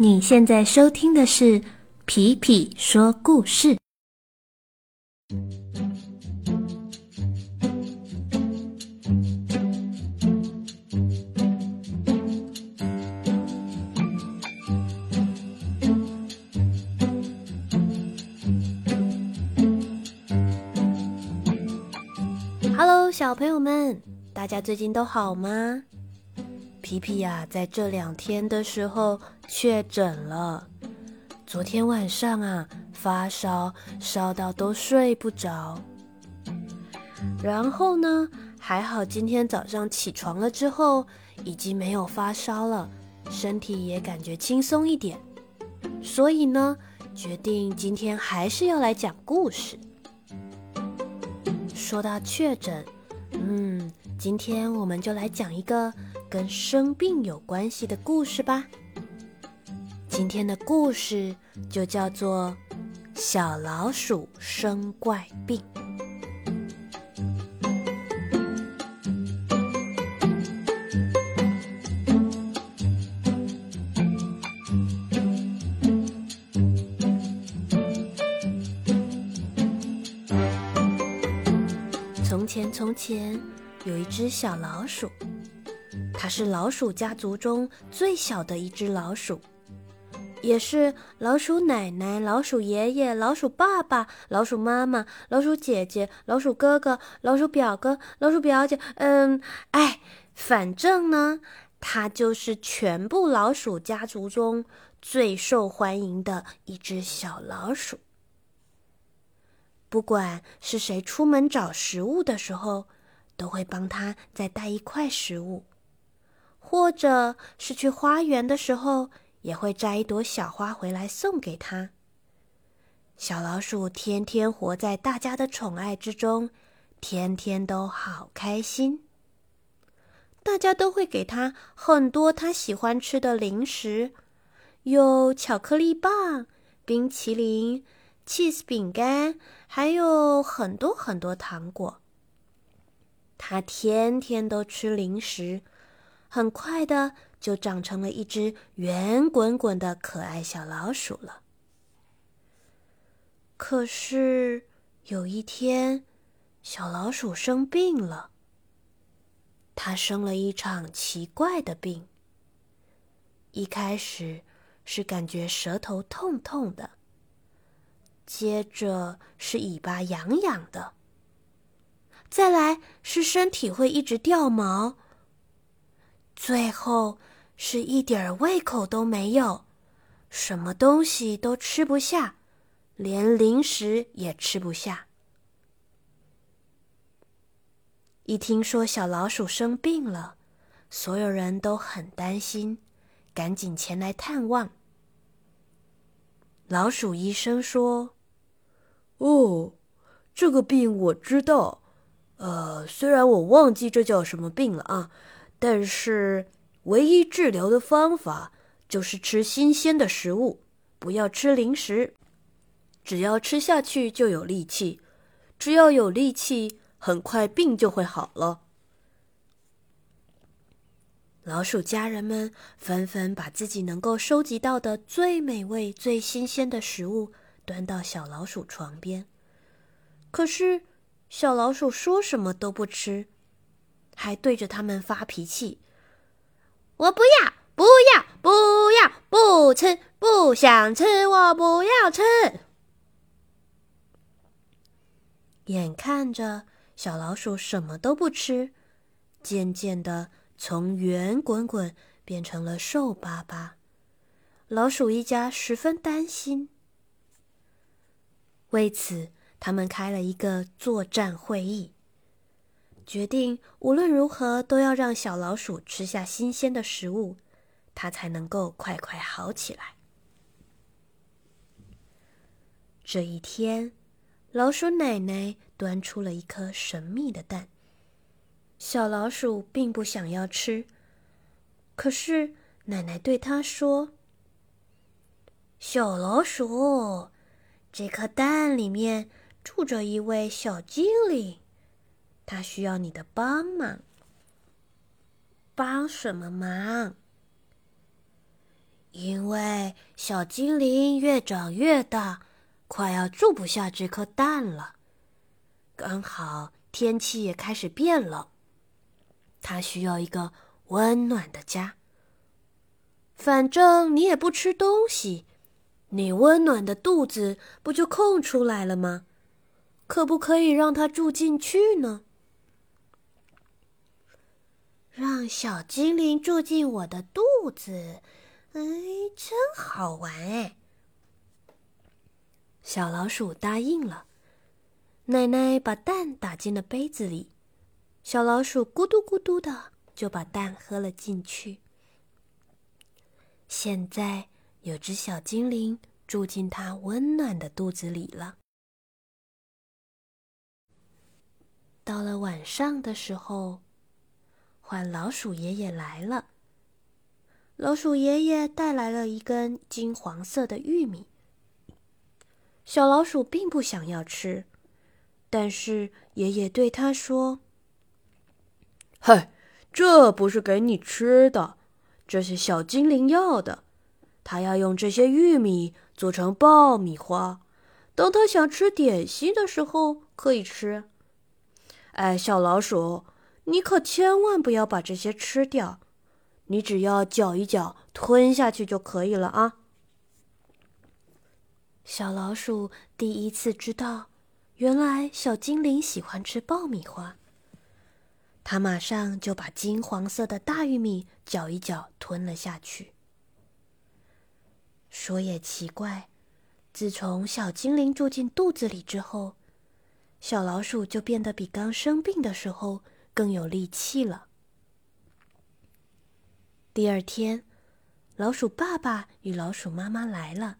你现在收听的是皮皮说故事。Hello，小朋友们，大家最近都好吗？皮皮呀，在这两天的时候确诊了。昨天晚上啊，发烧，烧到都睡不着。然后呢，还好今天早上起床了之后，已经没有发烧了，身体也感觉轻松一点。所以呢，决定今天还是要来讲故事。说到确诊，嗯，今天我们就来讲一个。跟生病有关系的故事吧。今天的故事就叫做《小老鼠生怪病》。从前，从前有一只小老鼠。它是老鼠家族中最小的一只老鼠，也是老鼠奶奶、老鼠爷爷、老鼠爸爸、老鼠妈妈、老鼠姐姐、老鼠哥哥、老鼠表哥、老鼠表姐。嗯，哎，反正呢，它就是全部老鼠家族中最受欢迎的一只小老鼠。不管是谁出门找食物的时候，都会帮它再带一块食物。或者是去花园的时候，也会摘一朵小花回来送给他。小老鼠天天活在大家的宠爱之中，天天都好开心。大家都会给他很多他喜欢吃的零食，有巧克力棒、冰淇淋、cheese 饼干，还有很多很多糖果。他天天都吃零食。很快的，就长成了一只圆滚滚的可爱小老鼠了。可是有一天，小老鼠生病了。它生了一场奇怪的病。一开始是感觉舌头痛痛的，接着是尾巴痒痒的，再来是身体会一直掉毛。最后是一点胃口都没有，什么东西都吃不下，连零食也吃不下。一听说小老鼠生病了，所有人都很担心，赶紧前来探望。老鼠医生说：“哦，这个病我知道，呃，虽然我忘记这叫什么病了啊。”但是，唯一治疗的方法就是吃新鲜的食物，不要吃零食。只要吃下去就有力气，只要有力气，很快病就会好了。老鼠家人们纷纷把自己能够收集到的最美味、最新鲜的食物端到小老鼠床边，可是小老鼠说什么都不吃。还对着他们发脾气！我不要，不要，不要，不吃，不想吃，我不要吃。眼看着小老鼠什么都不吃，渐渐的从圆滚滚变成了瘦巴巴，老鼠一家十分担心。为此，他们开了一个作战会议。决定无论如何都要让小老鼠吃下新鲜的食物，它才能够快快好起来。这一天，老鼠奶奶端出了一颗神秘的蛋。小老鼠并不想要吃，可是奶奶对它说：“小老鼠，这颗蛋里面住着一位小精灵。”他需要你的帮忙，帮什么忙？因为小精灵越长越大，快要住不下这颗蛋了。刚好天气也开始变冷，它需要一个温暖的家。反正你也不吃东西，你温暖的肚子不就空出来了吗？可不可以让它住进去呢？让小精灵住进我的肚子，哎，真好玩哎！小老鼠答应了。奶奶把蛋打进了杯子里，小老鼠咕嘟咕嘟的就把蛋喝了进去。现在有只小精灵住进它温暖的肚子里了。到了晚上的时候，换老鼠爷爷来了。老鼠爷爷带来了一根金黄色的玉米。小老鼠并不想要吃，但是爷爷对他说：“嗨，这不是给你吃的。”这是小精灵要的，他要用这些玉米做成爆米花，等他想吃点心的时候可以吃。哎，小老鼠，你可千万不要把这些吃掉，你只要嚼一嚼，吞下去就可以了啊！小老鼠第一次知道，原来小精灵喜欢吃爆米花。它马上就把金黄色的大玉米搅一搅，吞了下去。说也奇怪，自从小精灵住进肚子里之后，小老鼠就变得比刚生病的时候更有力气了。第二天，老鼠爸爸与老鼠妈妈来了，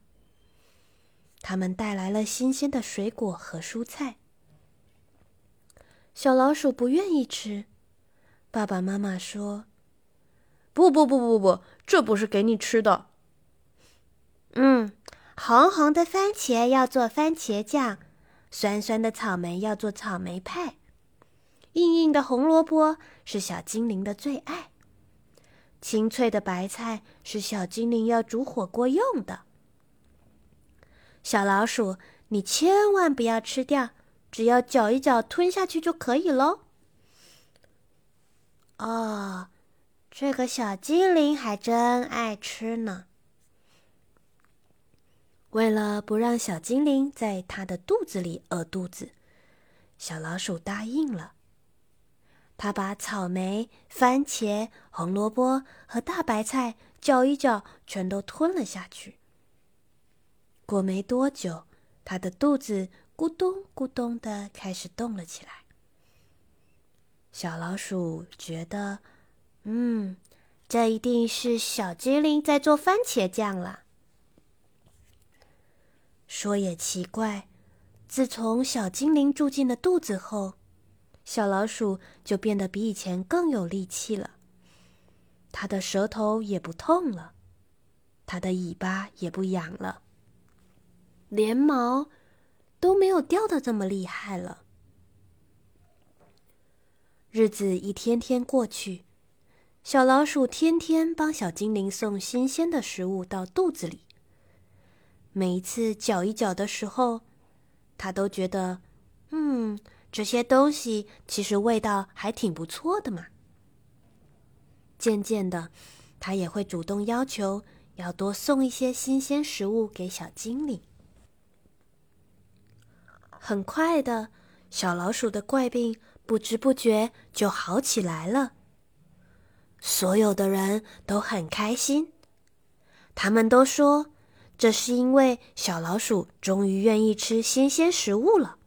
他们带来了新鲜的水果和蔬菜。小老鼠不愿意吃。爸爸妈妈说：“不不不不不，这不是给你吃的。嗯，红红的番茄要做番茄酱，酸酸的草莓要做草莓派，硬硬的红萝卜是小精灵的最爱，清脆的白菜是小精灵要煮火锅用的。小老鼠，你千万不要吃掉，只要嚼一嚼，吞下去就可以喽。”哦，这个小精灵还真爱吃呢。为了不让小精灵在它的肚子里饿肚子，小老鼠答应了。它把草莓、番茄、红萝卜和大白菜搅一搅，全都吞了下去。过没多久，它的肚子咕咚咕咚的开始动了起来。小老鼠觉得，嗯，这一定是小精灵在做番茄酱了。说也奇怪，自从小精灵住进了肚子后，小老鼠就变得比以前更有力气了。它的舌头也不痛了，它的尾巴也不痒了，连毛都没有掉的这么厉害了。日子一天天过去，小老鼠天天帮小精灵送新鲜的食物到肚子里。每一次搅一搅的时候，它都觉得，嗯，这些东西其实味道还挺不错的嘛。渐渐的，它也会主动要求要多送一些新鲜食物给小精灵。很快的，小老鼠的怪病。不知不觉就好起来了。所有的人都很开心，他们都说这是因为小老鼠终于愿意吃新鲜食物了。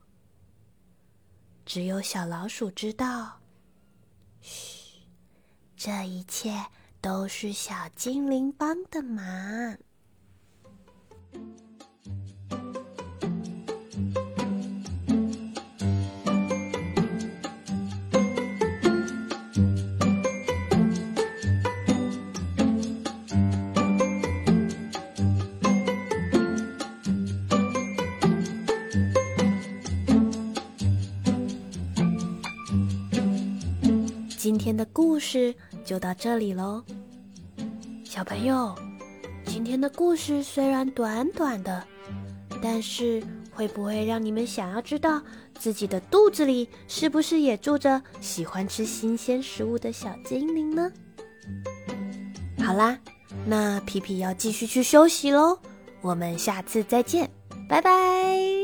只有小老鼠知道，嘘，这一切都是小精灵帮的忙。天的故事就到这里喽，小朋友，今天的故事虽然短短的，但是会不会让你们想要知道自己的肚子里是不是也住着喜欢吃新鲜食物的小精灵呢？好啦，那皮皮要继续去休息喽，我们下次再见，拜拜。